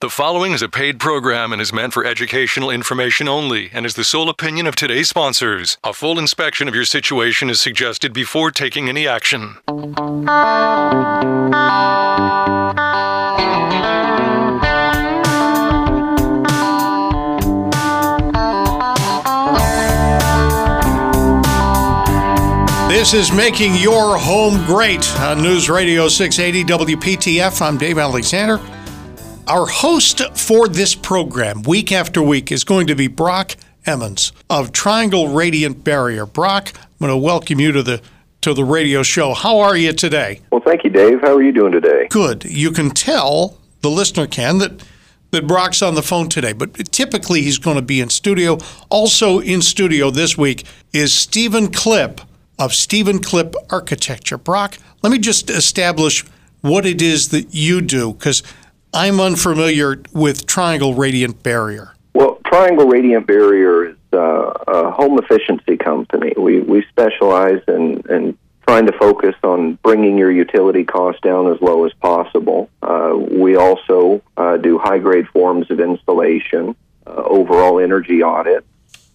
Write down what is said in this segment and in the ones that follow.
The following is a paid program and is meant for educational information only and is the sole opinion of today's sponsors. A full inspection of your situation is suggested before taking any action. This is Making Your Home Great on News Radio 680 WPTF. I'm Dave Alexander. Our host for this program, week after week, is going to be Brock Emmons of Triangle Radiant Barrier. Brock, I'm going to welcome you to the to the radio show. How are you today? Well, thank you, Dave. How are you doing today? Good. You can tell the listener can that that Brock's on the phone today, but typically he's going to be in studio. Also in studio this week is Stephen Clipp of Stephen Clipp Architecture. Brock, let me just establish what it is that you do because I'm unfamiliar with Triangle Radiant Barrier. Well, Triangle Radiant Barrier is uh, a home efficiency company. We we specialize in, in trying to focus on bringing your utility costs down as low as possible. Uh, we also uh, do high grade forms of installation, uh, overall energy audit,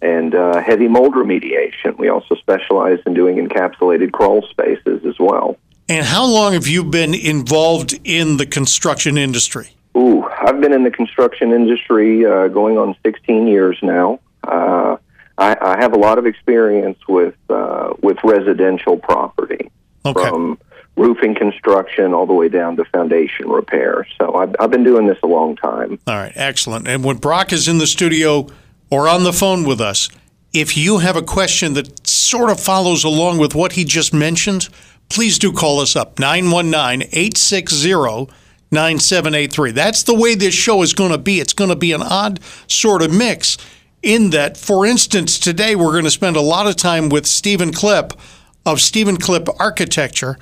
and uh, heavy mold remediation. We also specialize in doing encapsulated crawl spaces as well. And how long have you been involved in the construction industry? Ooh, I've been in the construction industry uh, going on 16 years now. Uh, I, I have a lot of experience with uh, with residential property, Okay. from roofing construction all the way down to foundation repair. So I've, I've been doing this a long time. All right, excellent. And when Brock is in the studio or on the phone with us, if you have a question that sort of follows along with what he just mentioned, please do call us up 919 860 9783. That's the way this show is going to be. It's going to be an odd sort of mix in that, for instance, today we're going to spend a lot of time with Stephen Clipp of Stephen Clipp Architecture.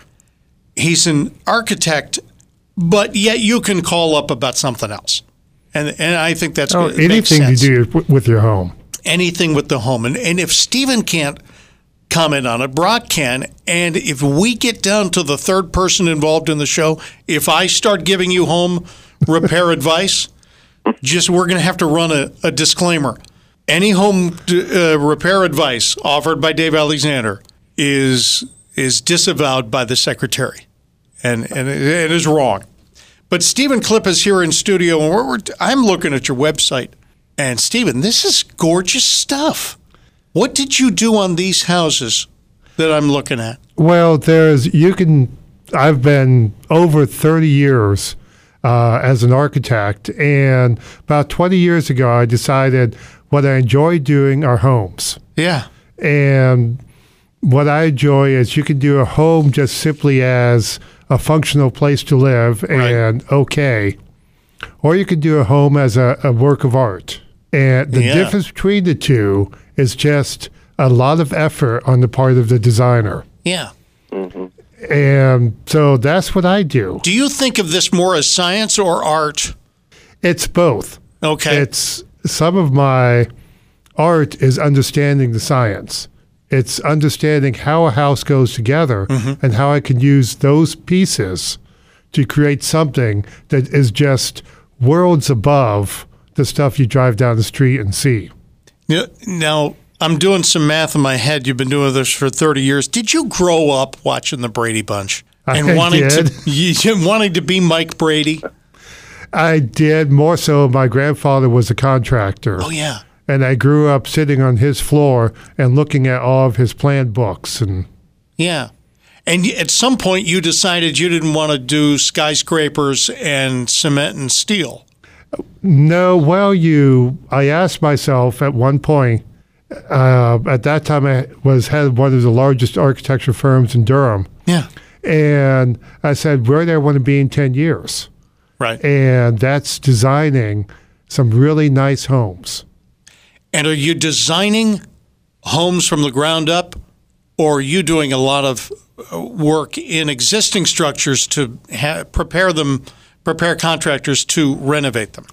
He's an architect, but yet you can call up about something else. And, and I think that's Oh, anything to do with your home. anything with the home. And, and if Stephen can't comment on it, Brock can. And if we get down to the third person involved in the show, if I start giving you home repair advice, just we're going to have to run a, a disclaimer. Any home uh, repair advice offered by Dave Alexander is is disavowed by the secretary, and and it, is wrong. But Stephen Clipp is here in studio, and we're, we're, I'm looking at your website. And Stephen, this is gorgeous stuff. What did you do on these houses that I'm looking at? Well, there's you can. I've been over 30 years uh, as an architect, and about 20 years ago, I decided what I enjoy doing are homes. Yeah. And what I enjoy is you can do a home just simply as a functional place to live and okay, or you can do a home as a, a work of art. And the Yeah. difference between the two is just a lot of effort on the part of the designer. Yeah. And so that's what I do. Do you think of this more as science or art? It's both. Okay. It's some of my art is understanding the science. It's understanding how a house goes together Mm-hmm. and how I can use those pieces to create something that is just worlds above the stuff you drive down the street and see. Yeah, Now, I'm doing some math in my head. You've been doing this for 30 years. Did you grow up watching the Brady Bunch and I wanting did. to you, wanting to be Mike Brady? I did more so. My grandfather was a contractor. Oh yeah. And I grew up sitting on his floor and looking at all of his plan books and Yeah. And at some point, you decided you didn't want to do skyscrapers and cement and steel. No, well, you. I asked myself at one point. Uh, at that time, I was head of one of the largest architecture firms in Durham, Yeah. and I said, "Where do I want to be in ten years?" Right. And that's designing some really nice homes. And are you designing homes from the ground up, or are you doing a lot of uh, work in existing structures to ha- prepare them, prepare contractors to renovate them?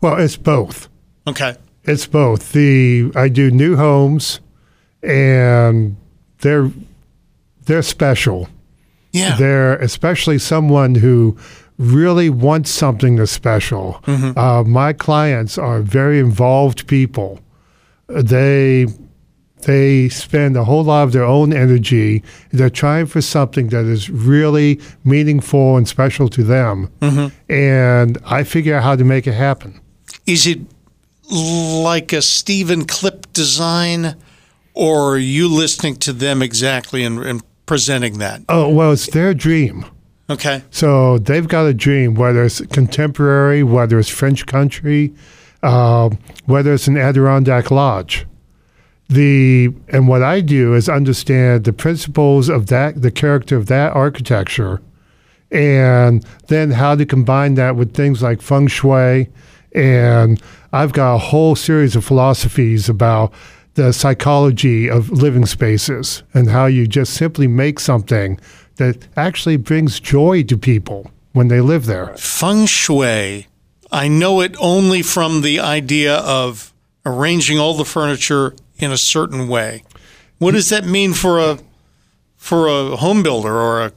Well, it's both. Okay. It's both. The I do new homes, and they're they're special. Yeah. They're especially someone who really wants something that's special. Uh, my clients are very involved people. They they spend a whole lot of their own energy. They're trying for something that is really meaningful and special to them. And I figure out how to make it happen. Is it like a Stephen Clipp design, or are you listening to them exactly and, and presenting that? Oh, well, it's their dream. Okay. So they've got a dream, whether it's contemporary, whether it's French country, uh, whether it's an Adirondack Lodge. The and what I do is understand the principles of that, the character of that architecture, and then how to combine that with things like feng shui. And I've got a whole series of philosophies about the psychology of living spaces and how you just simply make something that actually brings joy to people when they live there. Feng Shui, I know it only from the idea of arranging all the furniture in a certain way. What does that mean for a for a home builder or a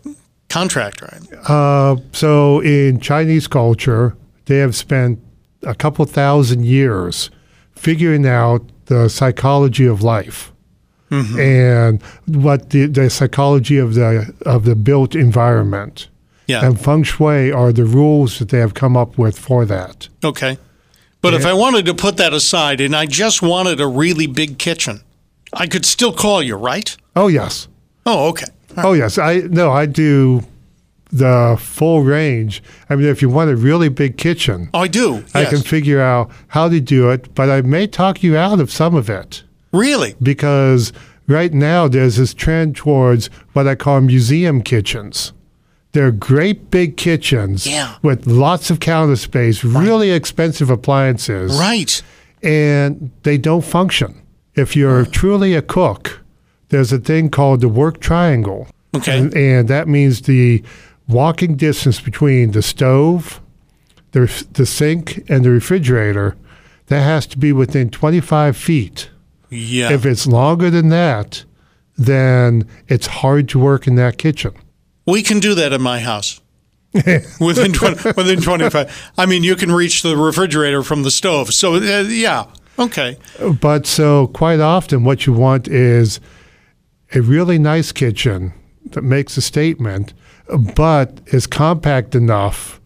contractor? Uh, so in Chinese culture, they have spent a couple thousand years figuring out the psychology of life and what the, the psychology of the of the built environment. Yeah. And feng shui are the rules that they have come up with for that. Okay. But if I wanted to put that aside and I just wanted a really big kitchen, I could still call you, right? Oh yes. Oh, okay. Oh yes, I no, I do the full range. I mean, if you want a really big kitchen, Oh, I do. I Yes. can figure out how to do it, but I may talk you out of some of it really? because right now there's this trend towards what I call museum kitchens. They're great big kitchens Yeah. with lots of counter space, really expensive appliances, Right. and they don't function. If you're mm. truly a cook, there's a thing called the work triangle. Okay. And, and that means the walking distance between the stove, the, the sink, and the refrigerator, that has to be within 25 feet. Yeah. If it's longer than that, then it's hard to work in that kitchen. We can do that in my house. within 20, within 25. I mean, you can reach the refrigerator from the stove. So, uh, yeah. Okay. But so quite often, what you want is a really nice kitchen that makes a statement, but is compact enough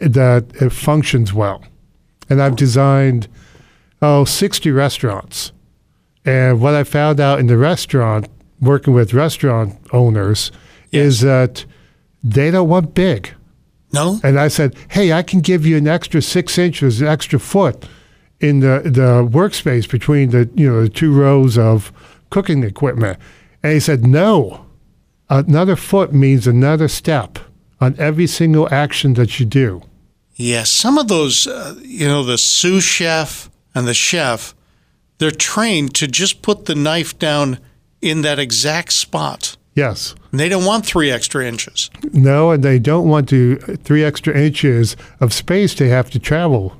that it functions well. And I've designed oh 60 restaurants, and what I found out in the restaurant, working with restaurant owners, is that they don't want big. No? And I said, "Hey, I can give you an extra six inches, an extra foot in the the workspace between the you know the two rows of cooking equipment." And he said, "No, another foot means another step on every single action that you do." Yeah. Some of those, uh, you know, the sous chef and the chef, they're trained to just put the knife down in that exact spot. Yes. And they don't want three extra inches. No, and they don't want to three extra inches of space they have to travel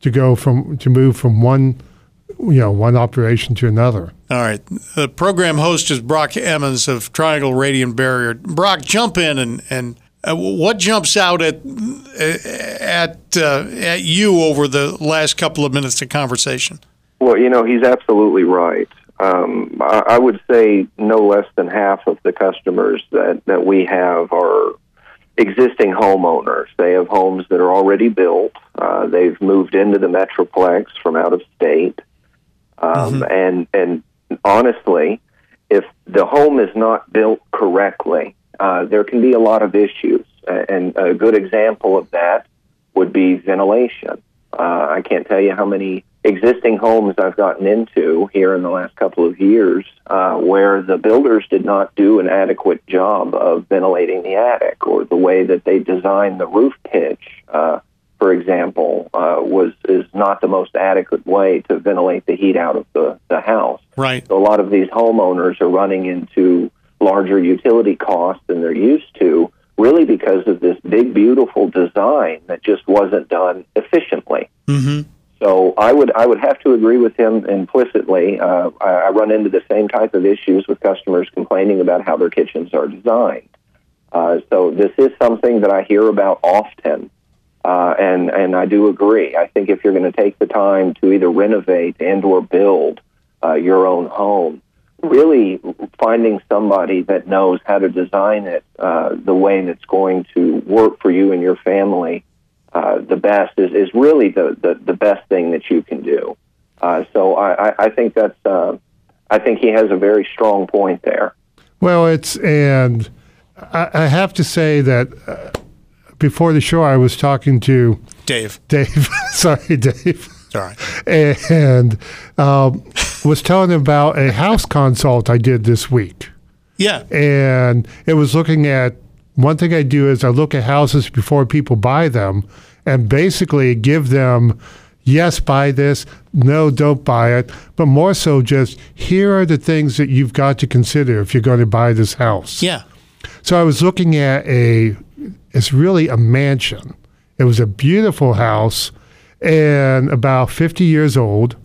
to go from to move from one you know one operation to another. All right. The program host is Brock Emmons of Triangle Radiant Barrier. Brock, jump in and and uh, what jumps out at at uh, at you over the last couple of minutes of conversation? Well, you know, he's absolutely right. Um, I, I would say no less than half of the customers that, that we have are existing homeowners. They have homes that are already built. Uh, they've moved into the metroplex from out of state, um, and and honestly, if the home is not built correctly, uh, there can be a lot of issues. And a good example of that would be ventilation. Uh, I can't tell you how many existing homes I've gotten into here in the last couple of years uh, where the builders did not do an adequate job of ventilating the attic or the way that they designed the roof pitch. Uh, for example, uh, was is not the most adequate way to ventilate the heat out of the, the house. Right. So a lot of these homeowners are running into larger utility costs than they're used to, really because of this big, beautiful design that just wasn't done efficiently. Mm-hmm. So I would I would have to agree with him implicitly. Uh, I, I run into the same type of issues with customers complaining about how their kitchens are designed. Uh, so this is something that I hear about often, uh, and and I do agree. I think if you're going to take the time to either renovate and or build uh, your own home, really finding somebody that knows how to design it uh, the way that's going to work for you and your family uh, the best is, is really the, the, the best thing that you can do. Uh, so I, I think that's uh, I think he has a very strong point there. Well, it's and I, I have to say that uh, before the show I was talking to Dave. Dave, sorry, Dave. Sorry. And um, was telling him about a house consult I did this week. Yeah. And it was looking at one thing I do is I look at houses before people buy them and basically give them yes, buy this, no, don't buy it, but more so just here are the things that you've got to consider if you're going to buy this house. Yeah. So I was looking at a, it's really a mansion. It was a beautiful house and about 50 years old.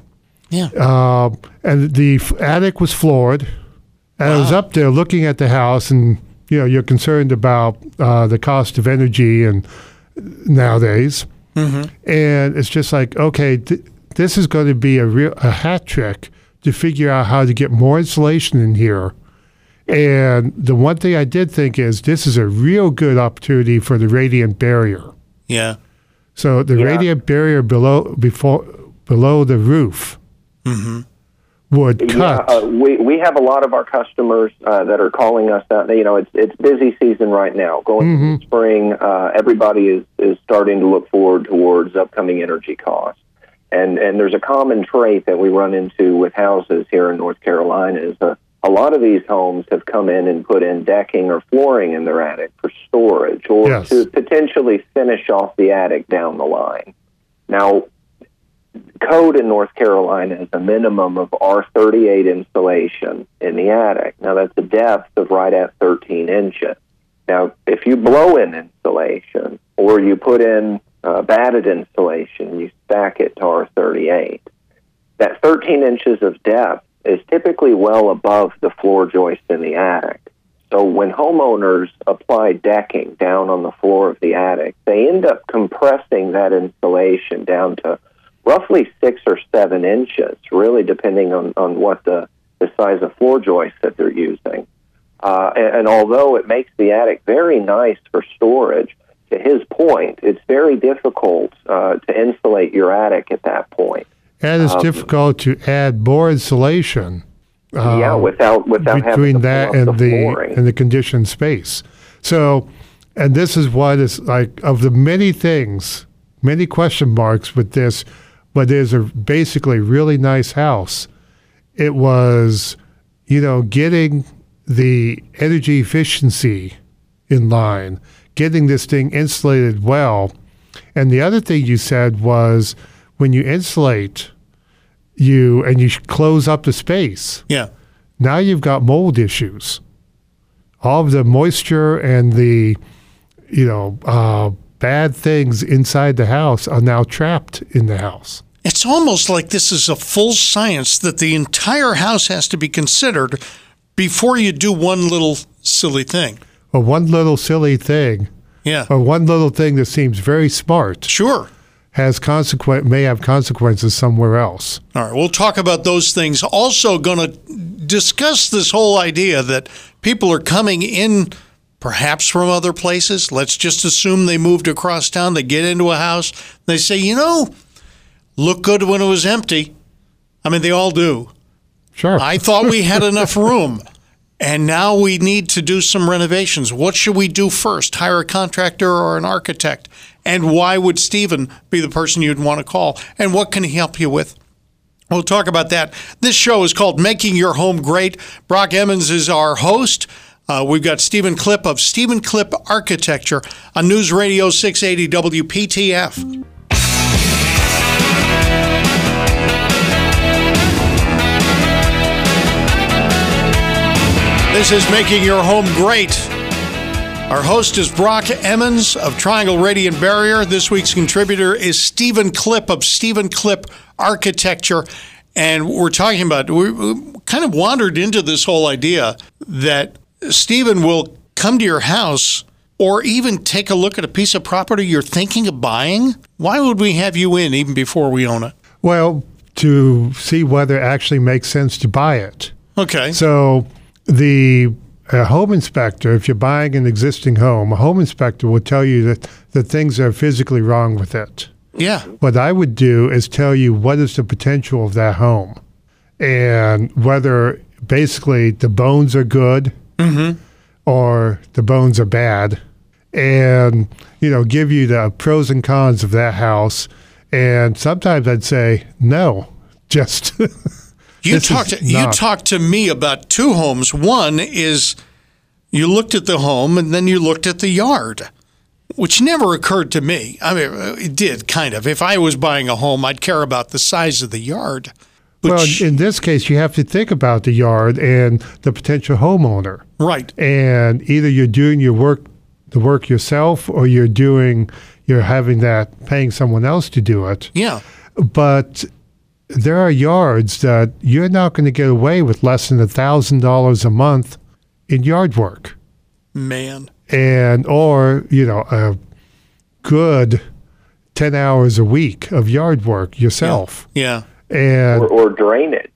Yeah. Uh, and the attic was floored. And I was up there looking at the house, and you know, you're concerned about uh, the cost of energy and nowadays. Mm-hmm. And it's just like, okay, th- this is going to be a real a hat trick to figure out how to get more insulation in here. And the one thing I did think is this is a real good opportunity for the radiant barrier. Yeah. So the Yeah. radiant barrier below before below the roof would cut. Yeah, uh, we we have a lot of our customers uh, that are calling us out. You know, it's it's busy season right now. Going into spring, uh, everybody is is starting to look forward towards upcoming energy costs. And and there's a common trait that we run into with houses here in North Carolina is a a lot of these homes have come in and put in decking or flooring in their attic for storage or Yes. to potentially finish off the attic down the line. Now, code in North Carolina is a minimum of R38 insulation in the attic. Now, that's a depth of right at 13 inches. Now, if you blow in insulation or you put in uh, batted insulation, you stack it to R38, that 13 inches of depth is typically well above the floor joist in the attic. So when homeowners apply decking down on the floor of the attic, they end up compressing that insulation down to roughly six or seven inches, really depending on, on what the, the size of floor joist that they're using. Uh, and, and although it makes the attic very nice for storage, to his point, it's very difficult uh, to insulate your attic at that point. and it's um, difficult to add more insulation. uh, yeah, without without having between that and the, the and the conditioned space. So, and this is what is like of the many things, many question marks with this, but there's a basically really nice house. It was, you know, getting the energy efficiency in line, getting this thing insulated well. And the other thing you said was when you insulate you and you close up the space, Yeah. now you've got mold issues. All of the moisture and the, you know, uh, bad things inside the house are now trapped in the house. It's almost like this is a full science that the entire house has to be considered before you do one little silly thing. Or one little silly thing, Yeah. or one little thing that seems very smart, Sure. has consequent may have consequences somewhere else. All right, we'll talk about those things. Also, going to discuss this whole idea that people are coming in perhaps from other places. Let's just assume they moved across town, they get into a house, they say, you know, look good when it was empty. I mean, they all do. Sure. I thought we had enough room. And now we need to do some renovations. What should we do first? Hire a contractor or an architect? And why would Stephen be the person you'd want to call? And what can he help you with? We'll talk about that. This show is called Making Your Home Great. Brock Emmons is our host. Uh, we've got Stephen Clipp of Stephen Clipp Architecture on News Radio 680 WPTF. This is Making Your Home Great. Our host is Brock Emmons of Triangle Radiant Barrier. This week's contributor is Stephen Clipp of Stephen Clipp Architecture. And we're talking about, we we kind of wandered into this whole idea that Stephen will come to your house or even take a look at a piece of property you're thinking of buying? Why would we have you in even before we own it? Well, to see whether it actually makes sense to buy it. Okay. So the a home inspector, if you're buying an existing home, a home inspector will tell you that, that things are physically wrong with it. yeah. What I would do is tell you what is the potential of that home and whether basically the bones are good Mm-hmm. or the bones are bad and you know give you the pros and cons of that house and sometimes I'd say no just You talked you talked to me about two homes. One is you looked at the home and then you looked at the yard, which never occurred to me. I mean, it did kind of. If I was buying a home, I'd care about the size of the yard. Well in this case you have to think about the yard and the potential homeowner right. and either you're doing your work the work yourself or you're doing you're having that paying someone else to do it Yeah. but there are yards that you're not going to get away with less than a thousand dollars a month in yard work Man. and or you know a good 10 hours a week of yard work yourself Yeah. And or, or drainage.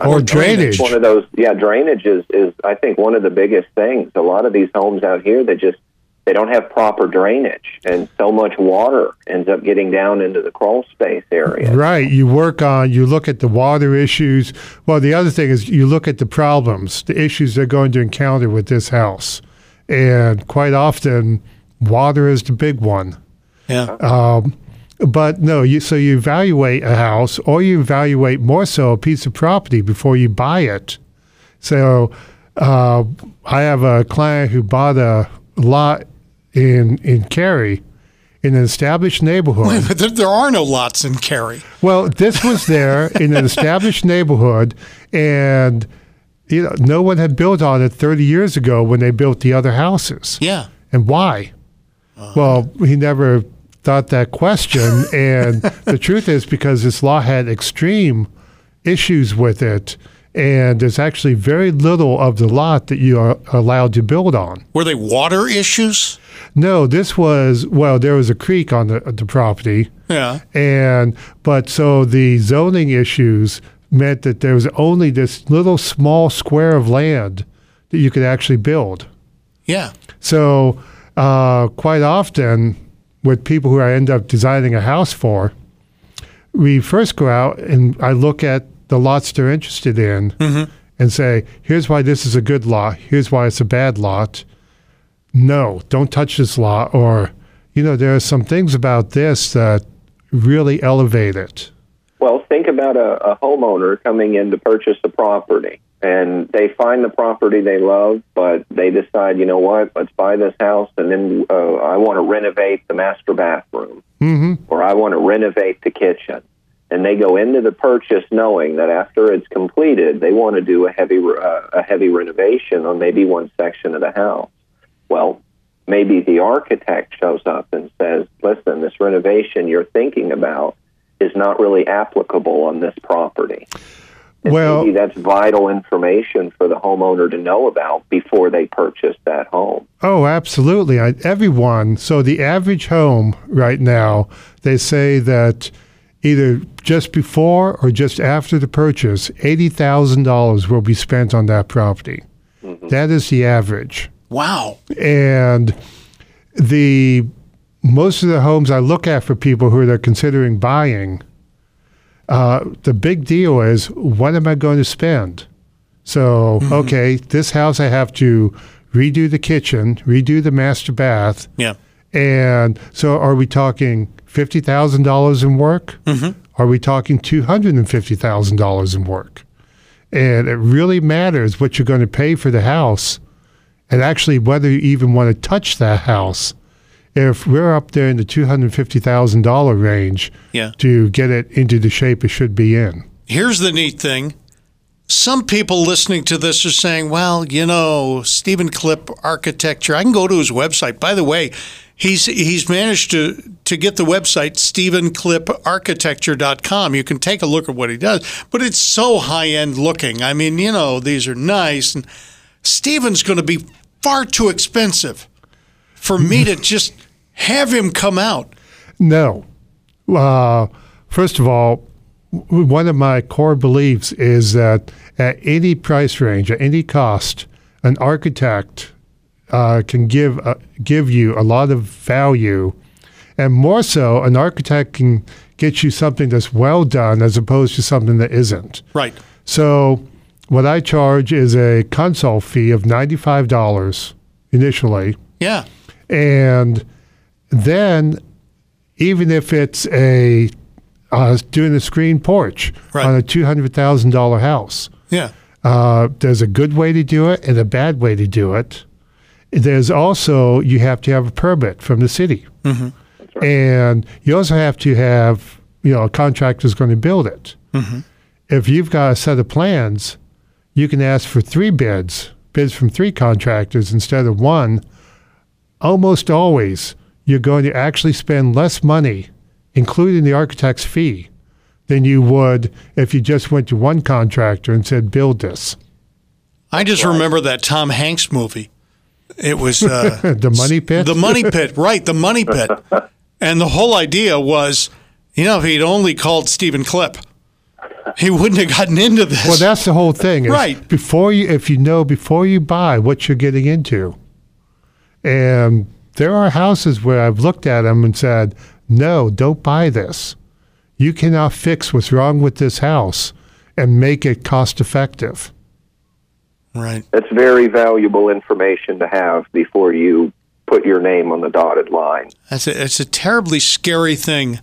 I or mean, drainage It's one of those, yeah. Drainage is, is, I think, one of the biggest things. A lot of these homes out here, they just they don't have proper drainage, and so much water ends up getting down into the crawl space area. Right. You work on, you look at the water issues. Well, the other thing is you look at the problems, the issues they're going to encounter with this house. And quite often, water is the big one. Yeah. Um, But no, you, so you evaluate a house or you evaluate more so a piece of property before you buy it. So uh, I have a client who bought a lot in, in Cary in an established neighborhood. But there, there are no lots in Cary. Well, this was there in an established neighborhood, and you know, no one had built on it 30 years ago when they built the other houses. Yeah. And why? Well, he never thought that question. and the truth is because this law had extreme issues with it, and there's actually very little of the lot that you are allowed to build on. Were they water issues? No, this was, well, there was a creek on the, the property. Yeah. And but so the zoning issues meant that there was only this little small square of land that you could actually build. Yeah. So uh, quite often, with people who I end up designing a house for, we first go out and I look at the lots they're interested in mm-hmm. and say, "Here's why this is a good lot. Here's why it's a bad lot." No, don't touch this lot, or you know, there are some things about this that really elevate it. Well, think about a, a homeowner coming in to purchase a property, and they find the property they love, but they decide, you know what, let's buy this house, and then uh, I want to renovate the master bathroom, hmm or I want to renovate the kitchen. And they go into the purchase knowing that after it's completed, they want to do a heavy uh, a heavy renovation on maybe one section of the house. Well, maybe the architect shows up and says, "Listen, this renovation you're thinking about is not really applicable on this property." And Well- maybe that's vital information for the homeowner to know about before they purchase that home. Oh, absolutely. I, everyone. So the average home right now, they say that either just before or just after the purchase, eighty thousand dollars will be spent on that property. Mm-hmm. That is the average. Wow. And the most of the homes I look at for people who are considering buying, uh, the big deal is what am I going to spend? So, okay, this house I have to redo the kitchen, redo the master bath, Yeah. and so are we talking fifty thousand dollars in work? Mm-hmm. Are we talking two hundred and fifty thousand dollars in work? And it really matters what you're going to pay for the house, and actually whether you even want to touch that house. If we're up there in the two hundred fifty thousand dollar range Yeah. to get it into the shape it should be in. Here's the neat thing. Some people listening to this are saying, well, you know, Stephen Clipp Architecture, I can go to his website. By the way, he's he's managed to to get the website stephenclipparchitecture.com. You can take a look at what he does, but it's so high-end looking. I mean, you know, these are nice and Stephen's going to be far too expensive for me to just have him come out. No. Uh, first of all, one of my core beliefs is that at any price range, at any cost, an architect uh, can give uh, give you a lot of value, and more so, an architect can get you something that's well done as opposed to something that isn't. Right. So, what I charge is a consult fee of ninety five dollars initially. Yeah. And then, even if it's a uh, doing a screen porch Right. on a two hundred thousand dollar house, Yeah. uh, there's a good way to do it and a bad way to do it. There's also you have to have a permit from the city, and you also have to have you know a contractor's going to build it. If you've got a set of plans, you can ask for three bids, bids from three contractors instead of one. Almost always, you're going to actually spend less money, including the architect's fee, than you would if you just went to one contractor and said, build this. I just remember that Tom Hanks movie. It was uh, the money pit? The Money Pit, right? The Money Pit, and the whole idea was, you know, if he'd only called Stephen Clipp, he wouldn't have gotten into this. Well, that's the whole thing. Right. Before you, if you know before you buy what you're getting into, and there are houses where I've looked at them and said, "No, don't buy this. You cannot fix what's wrong with this house and make it cost effective." right. That's very valuable information to have before you put your name on the dotted line. That's a, it's a terribly scary thing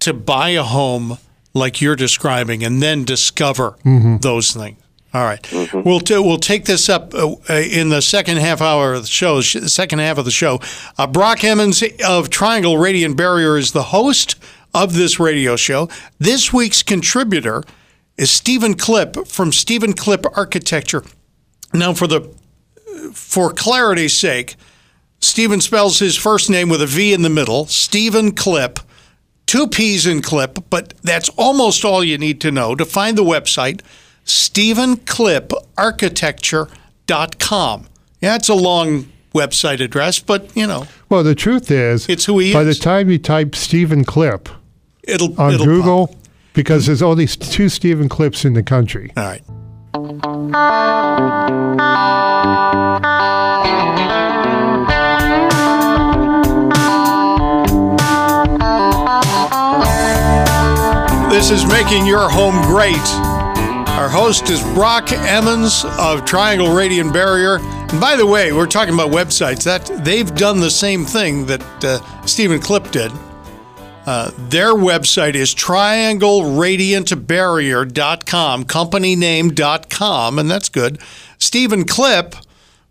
to buy a home like you're describing and then discover mm-hmm. those things. All right. We'll t- we'll take this up uh, uh, in the second half hour of the show. sh- Second half of the show. Uh, Brock Emmons of Triangle Radiant Barrier is the host of this radio show. This week's contributor is Stephen Clipp from Stephen Clipp Architecture. Now, for the for clarity's sake, Stephen spells his first name with a V in the middle. Stephen Clipp, two P's in Clipp, but that's almost all you need to know to find the website, StephenClipArchitecture.com. Yeah, it's a long website address, but you know Well, the truth is, It's who he by is. the time you type Stephen Clipp it'll on it'll Google, pop. because there's only two Stephen Clipps in the country. All right. This is making your home great. Our host is Brock Emmons of Triangle Radiant Barrier. And by the way, we're talking about websites. That they've done the same thing that uh, Stephen Clipp did. Uh, their website is triangleradiantbarrier.com, company name.com, and that's good. Stephen Clipp,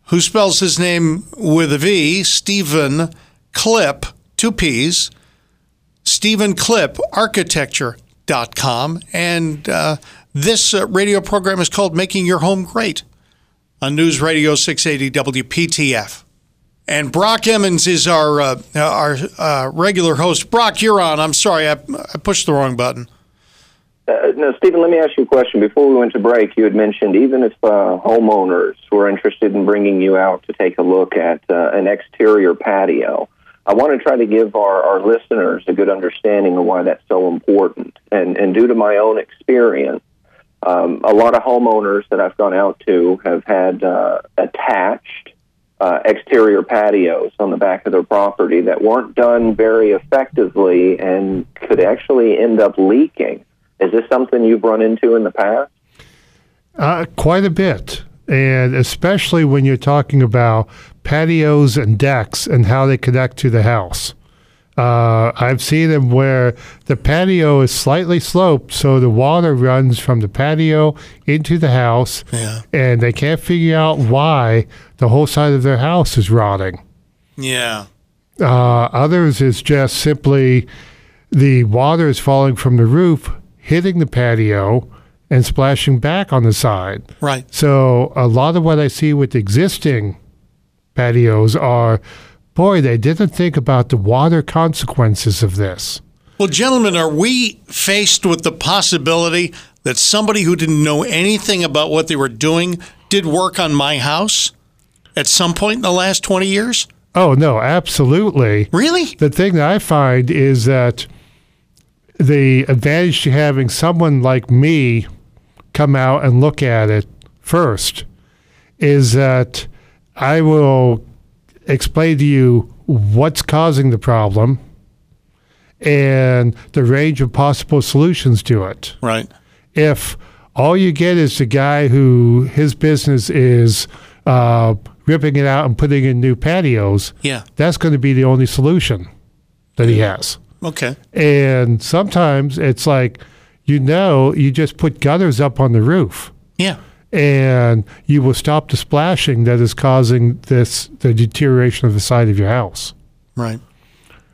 who spells his name with a V, Stephen Clipp, two P's, Stephen Clipp, architecture.com. And uh, this uh, radio program is called Making Your Home Great on News Radio 680 WPTF. And Brock Emmons is our uh, our uh, regular host. Brock, you're on. I'm sorry, I, I pushed the wrong button. Uh, now, Stephen, let me ask you a question. Before we went to break, you had mentioned even if uh, homeowners were interested in bringing you out to take a look at uh, an exterior patio, I want to try to give our, our listeners a good understanding of why that's so important. And, and due to my own experience, um, a lot of homeowners that I've gone out to have had uh, attached uh, exterior patios on the back of their property that weren't done very effectively and could actually end up leaking. Is this something you've run into in the past? Uh, quite a bit. And especially when you're talking about patios and decks and how they connect to the house. Uh, I've seen them where the patio is slightly sloped, so the water runs from the patio into the house, Yeah. and they can't figure out why the whole side of their house is rotting. Yeah. Uh, others is just simply the water is falling from the roof, hitting the patio, and splashing back on the side. Right. So a lot of what I see with existing patios are, boy, they didn't think about the water consequences of this. Well, gentlemen, are we faced with the possibility that somebody who didn't know anything about what they were doing did work on my house? at some point in the last 20 years? Oh, no, absolutely. Really? The thing that I find is that the advantage to having someone like me come out and look at it first is that I will explain to you what's causing the problem and the range of possible solutions to it. Right. If all you get is the guy who his business is uh, ripping it out and putting in new patios, Yeah. that's going to be the only solution that he has. Okay. And sometimes it's like, you know, you just put gutters up on the roof Yeah. And you will stop the splashing that is causing this the deterioration of the side of your house. Right.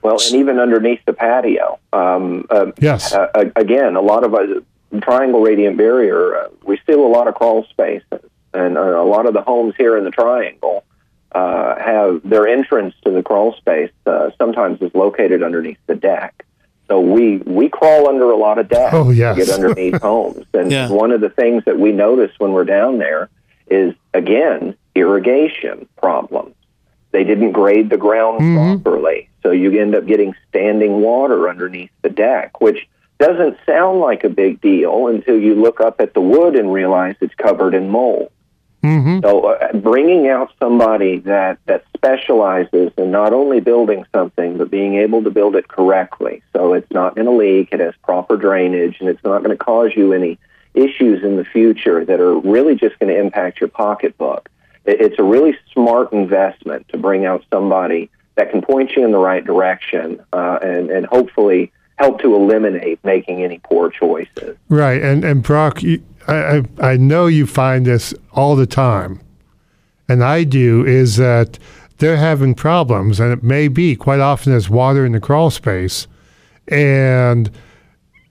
Well, and even underneath the patio. Um, uh, Yes. uh, again, a lot of uh, triangle radiant barrier. Uh, we steal a lot of crawl spaces, and uh, a lot of the homes here in the triangle uh, have their entrance to the crawl space. Uh, sometimes is located underneath the deck. So we we crawl under a lot of decks Oh, yes. to get underneath homes. And Yeah. one of the things that we notice when we're down there is again irrigation problems. They didn't grade the ground mm-hmm. properly, so you end up getting standing water underneath the deck, which doesn't sound like a big deal until you look up at the wood and realize it's covered in mold. Hmm So, uh, bringing out somebody that that specializes in not only building something but being able to build it correctly, so it's not going to leak, it has proper drainage, and it's not going to cause you any issues in the future that are really just going to impact your pocketbook. It, it's a really smart investment to bring out somebody that can point you in the right direction uh, and and hopefully help to eliminate making any poor choices. Right. And, and Brock, you, I, I, I know you find this all the time, and I do, is that they're having problems, and it may be quite often there's water in the crawl space, and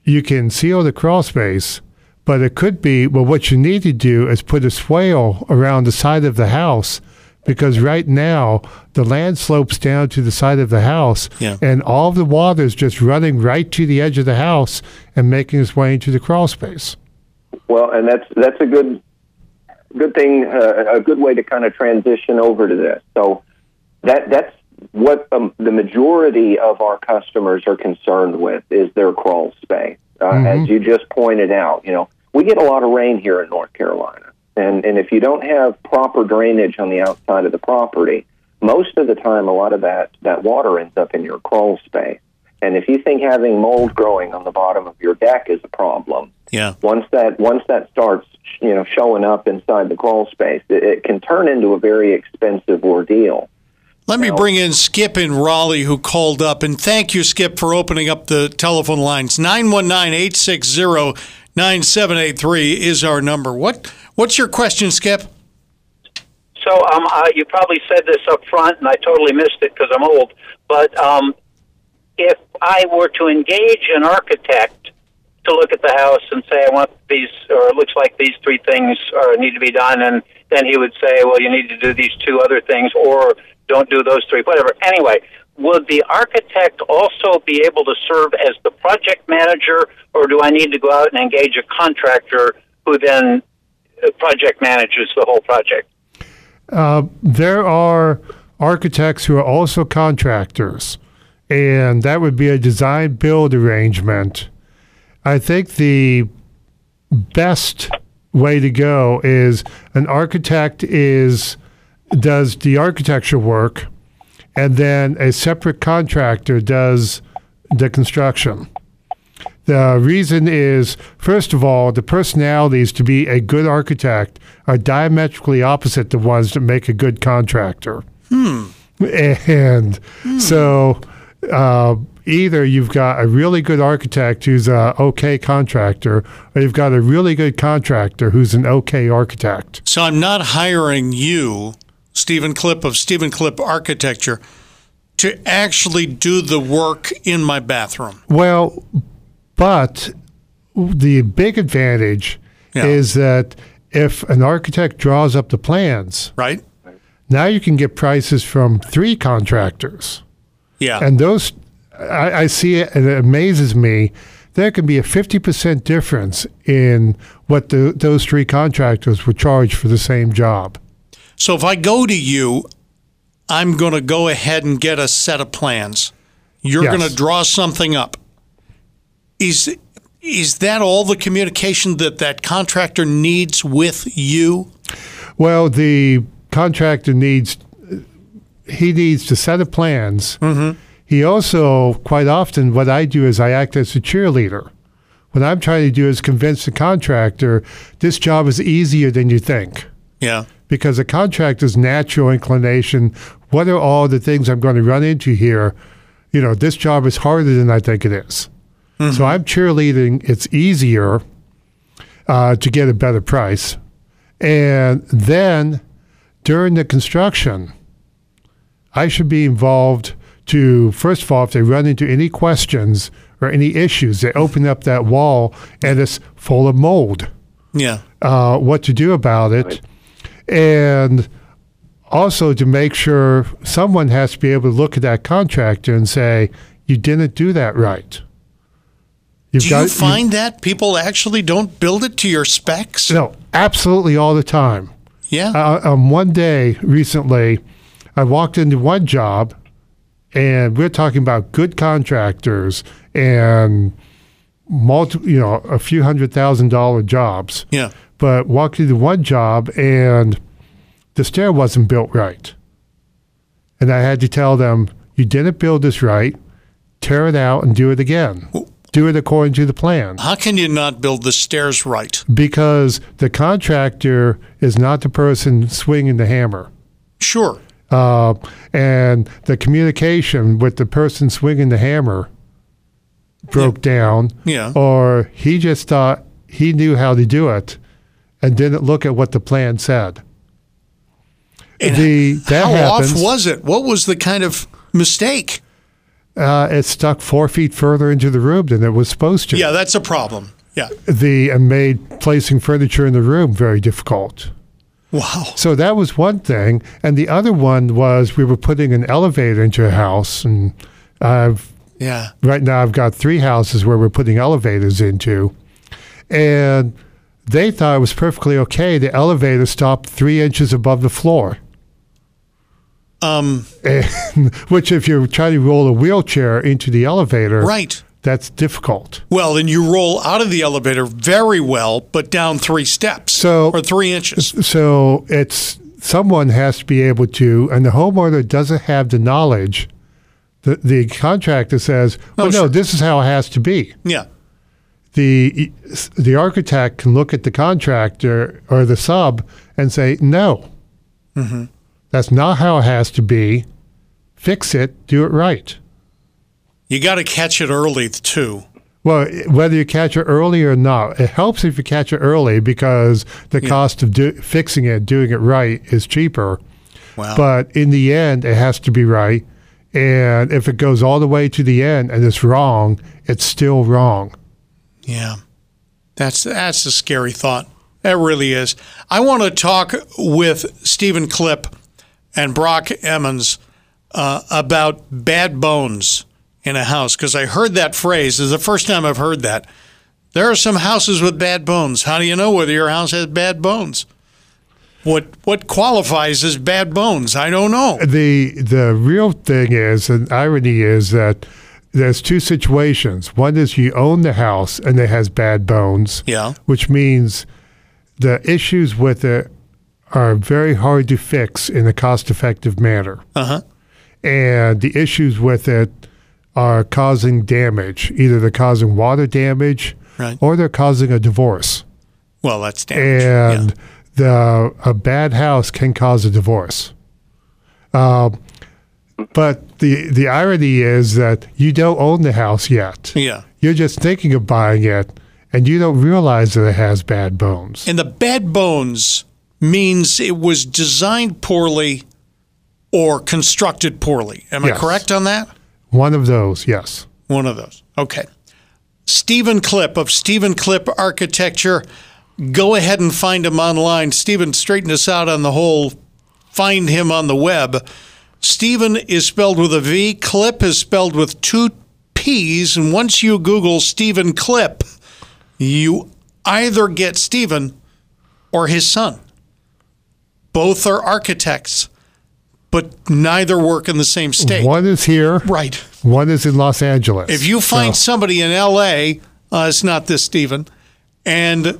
you can seal the crawl space, but it could be, well, what you need to do is put a swale around the side of the house. Because right now the land slopes down to the side of the house, Yeah. and all the water is just running right to the edge of the house and making its way into the crawl space. Well, and that's that's a good good thing, uh, a good way to kind of transition over to this. So that that's what um, the majority of our customers are concerned with is their crawl space. Uh, As you just pointed out, you know, we get a lot of rain here in North Carolina, and and if you don't have proper drainage on the outside of the property, most of the time, a lot of that that water ends up in your crawl space. And if you think having mold growing on the bottom of your deck is a problem, Yeah. once that once that starts you know showing up inside the crawl space it, it can turn into a very expensive ordeal Let me bring in Skip in Raleigh who called up. And thank you, Skip, for opening up the telephone lines. 919 860 9783 is our number. What What's your question, Skip? So um, uh, you probably said this up front, and I totally missed it because I'm old. But um, if I were to engage an architect to look at the house and say, I want these, or it looks like these three things are, need to be done, and then he would say, well, you need to do these two other things, or don't do those three, whatever. Anyway, would the architect also be able to serve as the project manager, or do I need to go out and engage a contractor who then uh, project manages the whole project? Uh, there are architects who are also contractors, and that would be a design build arrangement. I think the best way to go is an architect is does the architecture work and then a separate contractor does the construction. The reason is, first of all, the personalities to be a good architect are diametrically opposite the ones that make a good contractor. Hmm. And so uh, either you've got a really good architect who's a okay contractor, or you've got a really good contractor who's an okay architect. So I'm not hiring you, Stephen Clipp of Stephen Clipp Architecture, to actually do the work in my bathroom. Well, but the big advantage Yeah. is that if an architect draws up the plans, Right? now you can get prices from three contractors. Yeah. And those, I, I see it, and it amazes me. There can be a 50% difference in what the, those three contractors would charge for the same job. So if I go to you, I'm going to go ahead and get a set of plans. You're Yes. going to draw something up. Is is that all the communication that that contractor needs with you? Well, the contractor needs he needs to set of plans. Mm-hmm. He also quite often what I do is I act as a cheerleader. What I'm trying to do is convince the contractor this job is easier than you think. Yeah. because a contractor's natural inclination, what are all the things I'm going to run into here? You know, this job is harder than I think it is. So I'm cheerleading. It's easier uh, to get a better price. And then during the construction, I should be involved to, first of all, if they run into any questions or any issues, they open up that wall and it's full of mold Yeah. uh, what to do about it, and also to make sure someone has to be able to look at that contractor and say, "You didn't do that right." You've Do you find that people actually don't build it to your specs? no, absolutely all the time. Yeah. Uh, um, one day recently, I walked into one job, and we're talking about good contractors and multi, you know, a few hundred thousand dollar jobs. yeah. but walked into one job and the stair wasn't built right. And I had to tell them, you didn't build this right, tear it out and do it again. Do it according to the plan. How can you not build the stairs right? Because the contractor is not the person swinging the hammer. Sure. Uh, and the communication with the person swinging the hammer broke down. Yeah. Or he just thought he knew how to do it and didn't look at what the plan said. And the that How happens. off was it? What was the kind of mistake? uh, it stuck four feet further into the room than it was supposed to. Yeah, that's a problem. Yeah. The and made placing furniture in the room very difficult. Wow. So that was one thing, and the other one was we were putting an elevator into a house, and I've Yeah. right now I've got three houses where we're putting elevators into, and they thought it was perfectly okay. The elevator stopped three inches above the floor. Um, and which if you're trying to roll a wheelchair into the elevator, right. That's difficult. Well, then you roll out of the elevator very well, but down three steps So- or three inches. So it's someone has to be able to, and the homeowner doesn't have the knowledge. The the contractor says, Oh, "Well, no, sure. this is how it has to be." Yeah. The the architect can look at the contractor or the sub and say, "No, Mm-hmm. that's not how it has to be. Fix it. Do it right." You got to catch it early, too. Well, whether you catch it early or not, it helps if you catch it early because the Yeah. cost of do, fixing it, doing it right, is cheaper. Wow. But in the end, it has to be right. And if it goes all the way to the end and it's wrong, it's still wrong. Yeah. That's that's a scary thought. That really is. I want to talk with Stephen Clipp and Brock Emmons uh, about bad bones in a house because I heard that phrase. This is the first time I've heard that. There are some houses with bad bones. How do you know whether your house has bad bones? What what qualifies as bad bones? I don't know. The the real thing is, and irony is that there's two situations. One is you own the house and it has bad bones, Yeah. which means the issues with it are very hard to fix in a cost effective manner. Uh huh. and the issues with it are causing damage. Either they're causing water damage Right. or they're causing a divorce. Well, that's damage. And yeah. the a bad house can cause a divorce. Um, but the the irony is that you don't own the house yet. Yeah. You're just thinking of buying it, and you don't realize that it has bad bones. And the bad bones means it was designed poorly or constructed poorly. Am I correct on that? One of those, yes. One of those. Okay. Stephen Clipp of Stephen Clipp Architecture. Go ahead and find him online. Stephen, straighten us out on the whole find him on the web. Stephen is spelled with a V. Clipp is spelled with two P's. And once you Google Stephen Clipp, you either get Stephen or his son. Both are architects, but neither work in the same state. One is here, Right. one is in Los Angeles. If you find So- somebody in LA, uh, it's not this Stephen. And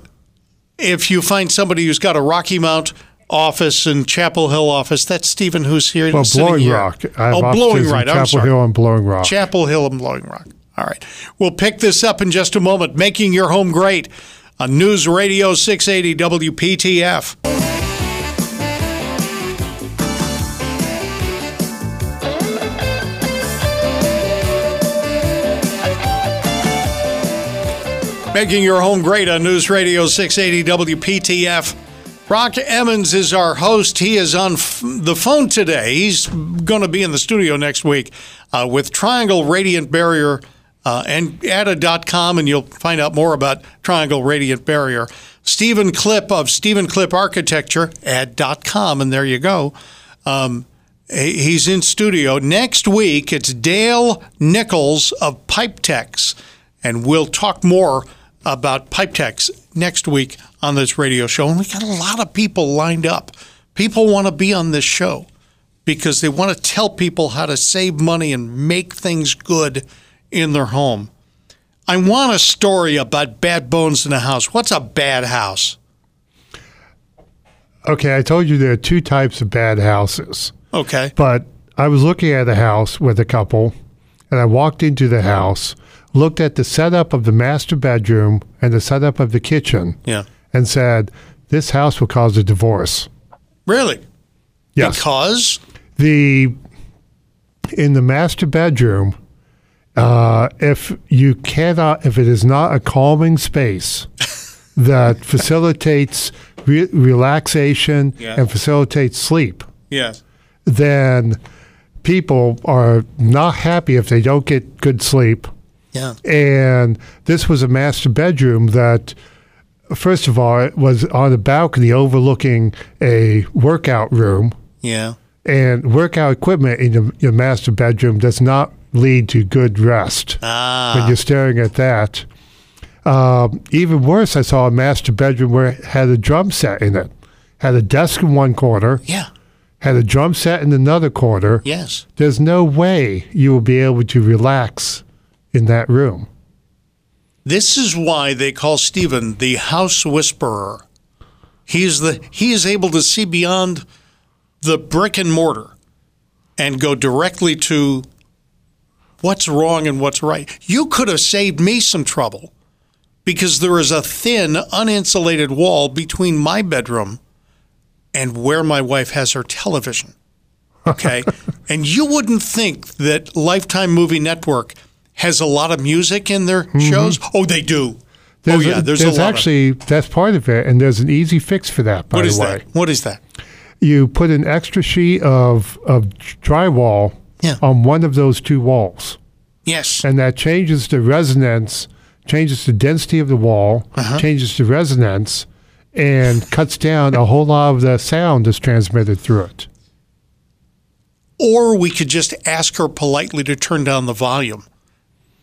if you find somebody who's got a Rocky Mount office and Chapel Hill office, that's Stephen who's here. well, Blowing here. Rock. I have oh, Blowing in Rock. I'm Chapel sorry. Hill and Blowing Rock. Chapel Hill and Blowing Rock. All right. We'll pick this up in just a moment. Making your home great on News Radio 680 WPTF. Making your home great on News Radio 680 WPTF. Brock Emmons is our host. He is on f- the phone today. He's going to be in the studio next week uh, with Triangle Radiant Barrier uh, and ADA.com, and you'll find out more about Triangle Radiant Barrier. Stephen Clipp of Stephen Clipp Architecture, ad.com, and there you go. Um, he's in studio. Next week, it's Dale Nichols of Pipe Techs, and we'll talk more about Pipe Techs next week on this radio show. And we got a lot of people lined up. People want to be on this show because they want to tell people how to save money and make things good in their home. I want a story about bad bones in a house. What's a bad house? Okay, I told you there are two types of bad houses. Okay. But I was looking at a house with a couple, and I walked into the house, looked at the setup of the master bedroom and the setup of the kitchen, Yeah. and said, This house will cause a divorce. Really? Yes. Because the in the master bedroom, uh, if you cannot, if it is not a calming space that facilitates re- relaxation Yeah. and facilitates sleep, yeah. then people are not happy if they don't get good sleep. Yeah. And this was a master bedroom that, first of all, it was on a balcony overlooking a workout room Yeah. and workout equipment in your, your master bedroom does not lead to good rest ah. when you're staring at that. Um, even worse, I saw a master bedroom where it had a drum set in it, had a desk in one corner, Yeah. had a drum set in another corner. Yes. There's no way you will be able to relax in that room. This is why they call Stephen the house whisperer. He's the he is able to see beyond the brick and mortar and go directly to what's wrong and what's right. You could have saved me some trouble because there is a thin, uninsulated wall between my bedroom and where my wife has her television. Okay. and you wouldn't think that Lifetime Movie Network has a lot of music in their shows. Oh, they do. oh, yeah. There's, a lot. of- actually that's part of it, and there's an easy fix for that. By what the way, that? What is that? you put an extra sheet of of drywall Yeah. on one of those two walls, Yes. and that changes the resonance, changes the density of the wall, Uh-huh. changes the resonance, and cuts down a whole lot of the sound that's transmitted through it. Or we could just ask her politely to turn down the volume.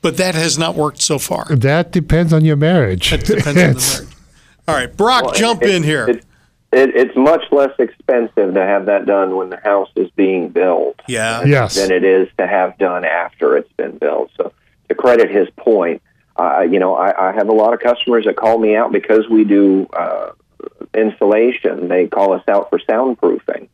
But that has not worked so far. That depends on your marriage. It depends on the marriage. All right, Brock, Well, jump it- in here. It, it, it's much less expensive to have that done when the house is being built yeah. Yes. than it is to have done after it's been built. So, to credit his point, uh, you know, I, I have a lot of customers that call me out because we do uh, insulation. They call us out for soundproofing.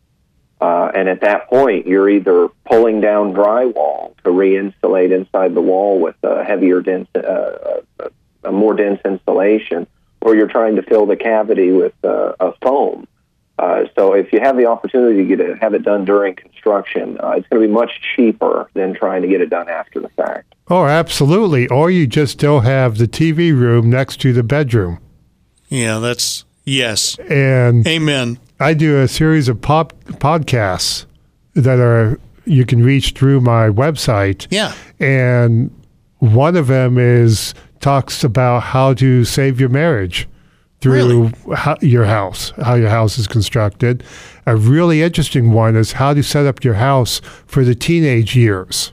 Uh, and at that point, you're either pulling down drywall to re-insulate inside the wall with a heavier, dense, uh, a, a more dense insulation, or you're trying to fill the cavity with uh, a foam. Uh, so if you have the opportunity to get it, have it done during construction, uh, it's going to be much cheaper than trying to get it done after the fact. Oh, absolutely. Or you just still have the TV room next to the bedroom. Yeah, that's yes. And Amen. I do a series of pop podcasts that are you can reach through my website. Yeah. And one of them is talks about how to save your marriage through how, your house, how your house is constructed. A really interesting one is how to set up your house for the teenage years.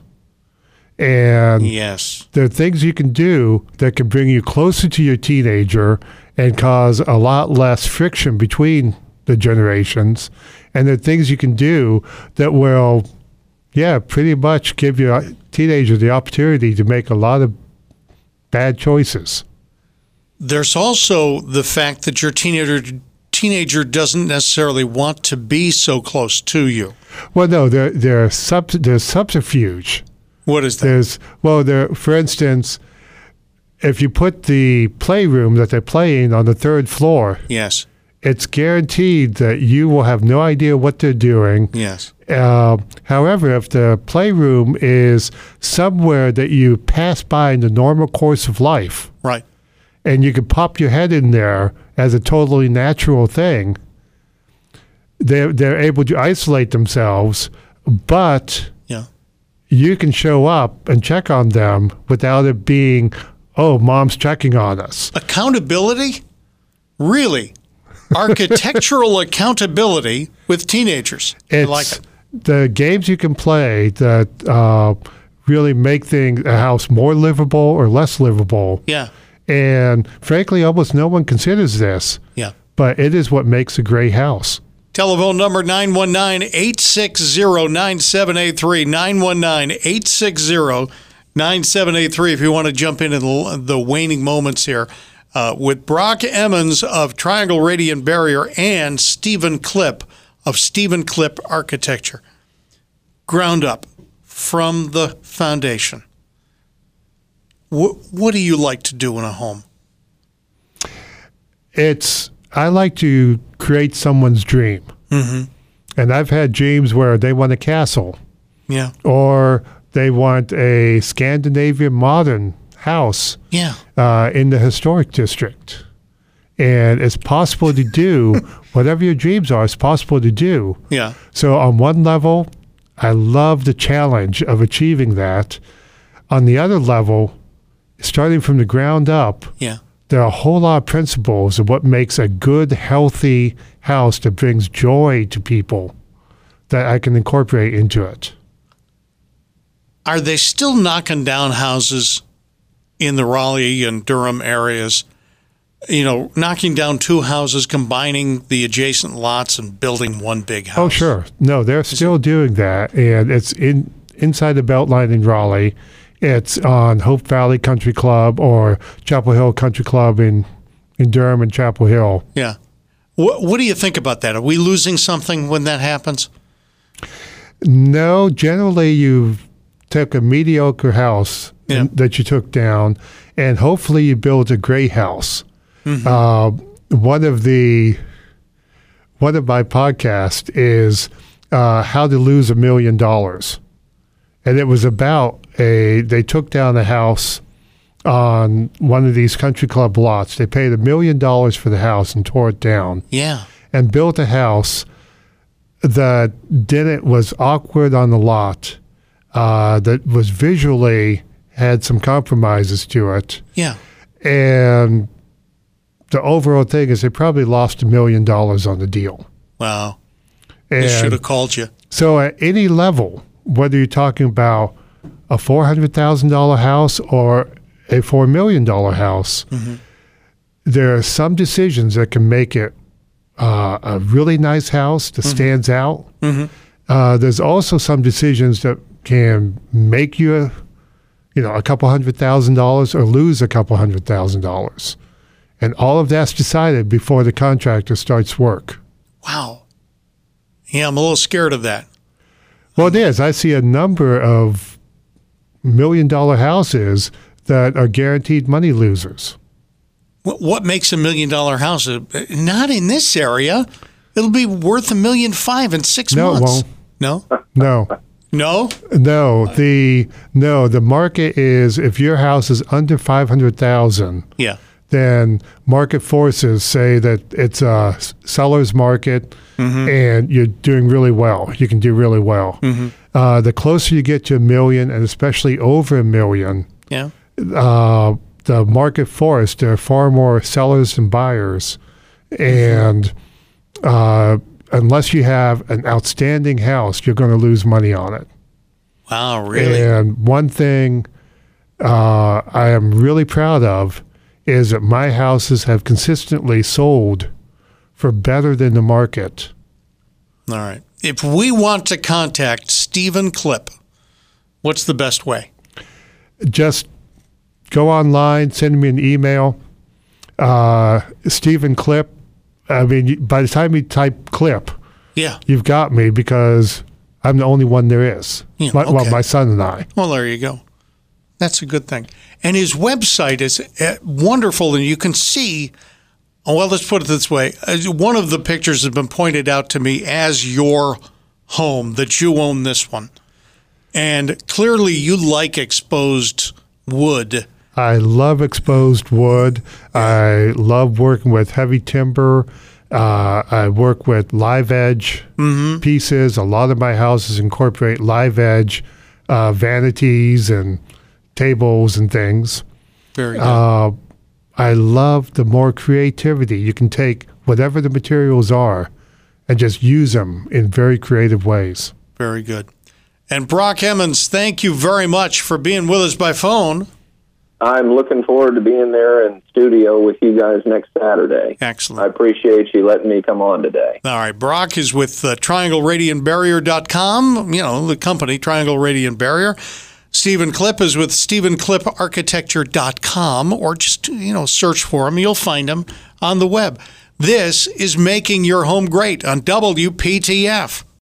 And Yes. there are things you can do that can bring you closer to your teenager and cause a lot less friction between the generations, and there are things you can do that will, yeah, pretty much give your teenager the opportunity to make a lot of bad choices. There's also the fact that your teenager teenager doesn't necessarily want to be so close to you. Well, no, there there sub, there's subterfuge. What is that? There's well, there for instance, if you put the playroom that they're playing on the third floor, yes. It's guaranteed that you will have no idea what they're doing. Yes. Uh, however, if the playroom is somewhere that you pass by in the normal course of life, Right. and you can pop your head in there as a totally natural thing, they're, they're able to isolate themselves, but Yeah. you can show up and check on them without it being, oh, mom's checking on us. Accountability? Really? Architectural accountability with teenagers. I like it. the games you can play that uh, really make things a house more livable or less livable. Yeah. And frankly, almost no one considers this, Yeah. but it is what makes a great house. Telephone number 919 860 9783. 919 860 9783 if you want to jump into the, the waning moments here uh, with Brock Emmons of Triangle Radiant Barrier and Stephen Clipp of Stephen Clipp Architecture. Ground up from the foundation. What, what do you like to do in a home? It's I like to create someone's dream, mm-hmm. and I've had dreams where they want a castle Yeah. or they want a Scandinavian modern house Yeah. uh, in the historic district. And it's possible to do whatever your dreams are, it's possible to do. Yeah. So, on one level, I love the challenge of achieving that. On the other level, starting from the ground up, Yeah. there are a whole lot of principles of what makes a good, healthy house that brings joy to people that I can incorporate into it. Are they still knocking down houses in the Raleigh and Durham areas? You know, knocking down two houses, combining the adjacent lots and building one big oh, house. Oh, sure. No, they're still doing that, and it's in inside the Beltline in Raleigh. It's on Hope Valley Country Club or Chapel Hill Country Club in in Durham and Chapel Hill. Yeah. What, what do you think about that? Are we losing something when that happens? No, generally you took a mediocre house Yeah. and- that you took down, and hopefully you build a great house. Uh, one of the one of my podcasts is uh, how to lose a million dollars, and it was about a they took down a house on one of these country club lots. They paid a million dollars for the house and tore it down Yeah. and built a house that didn't was awkward on the lot, uh, that was visually had some compromises to it, Yeah. and the overall thing is they probably lost a million dollars on the deal. Wow. They should have called you. so at any level, whether you're talking about a four hundred thousand dollar house or a four million dollar house, there are some decisions that can make it uh, a really nice house that stands out. Uh, there's also some decisions that can make you, a, you know, a couple hundred thousand dollars or lose a couple hundred thousand dollars, and all of that's decided before the contractor starts work. Wow. Yeah, I'm a little scared of that. Well, it is. I see a number of million dollar houses that are guaranteed money losers. What, what makes a million dollar house? Uh, Not in this area. It'll be worth a million five in six No, it months. won't. No? No, No? no. The no. The market is if your house is under five hundred thousand, Yeah. then market forces say that it's a seller's market, and you're doing really well. You can do really well. Uh, the closer you get to a million, and especially over a million, Yeah. uh, the market force, there are far more sellers than buyers. And uh, unless you have an outstanding house, you're going to lose money on it. Wow, really? And one thing uh, I am really proud of is that my houses have consistently sold for better than the market. All right. If we want to contact Stephen Clipp, what's the best way? Just go online, send me an email. Uh, Stephen Clipp. I mean, by the time you type Clipp, Yeah. you've got me because I'm the only one there is. Yeah, my, Well, my son and I. Well, there you go. That's a good thing. And his website is uh, wonderful, and you can see. oh, Well, let's put it this way: Uh, one of the pictures has been pointed out to me as your home that you own this one, and clearly you like exposed wood. I love exposed wood. I love working with heavy timber. Uh, I work with live edge pieces. A lot of my houses incorporate live edge uh, vanities and tables and things. Very good. Uh, I love the more creativity. You can take whatever the materials are and just use them in very creative ways. Very good. And Brock Emmons, thank you very much for being with us by phone. I'm looking forward to being there in studio with you guys next Saturday. Excellent. I appreciate you letting me come on today. All right. Brock is with uh, TriangleRadiantBarrier.com, you know, the company, Triangle Radiant Barrier. Stephen Clipp is with StephenClippArchitecture.com, or just, you know, search for him. You'll find him on the web. This is Making Your Home Great on WPTF.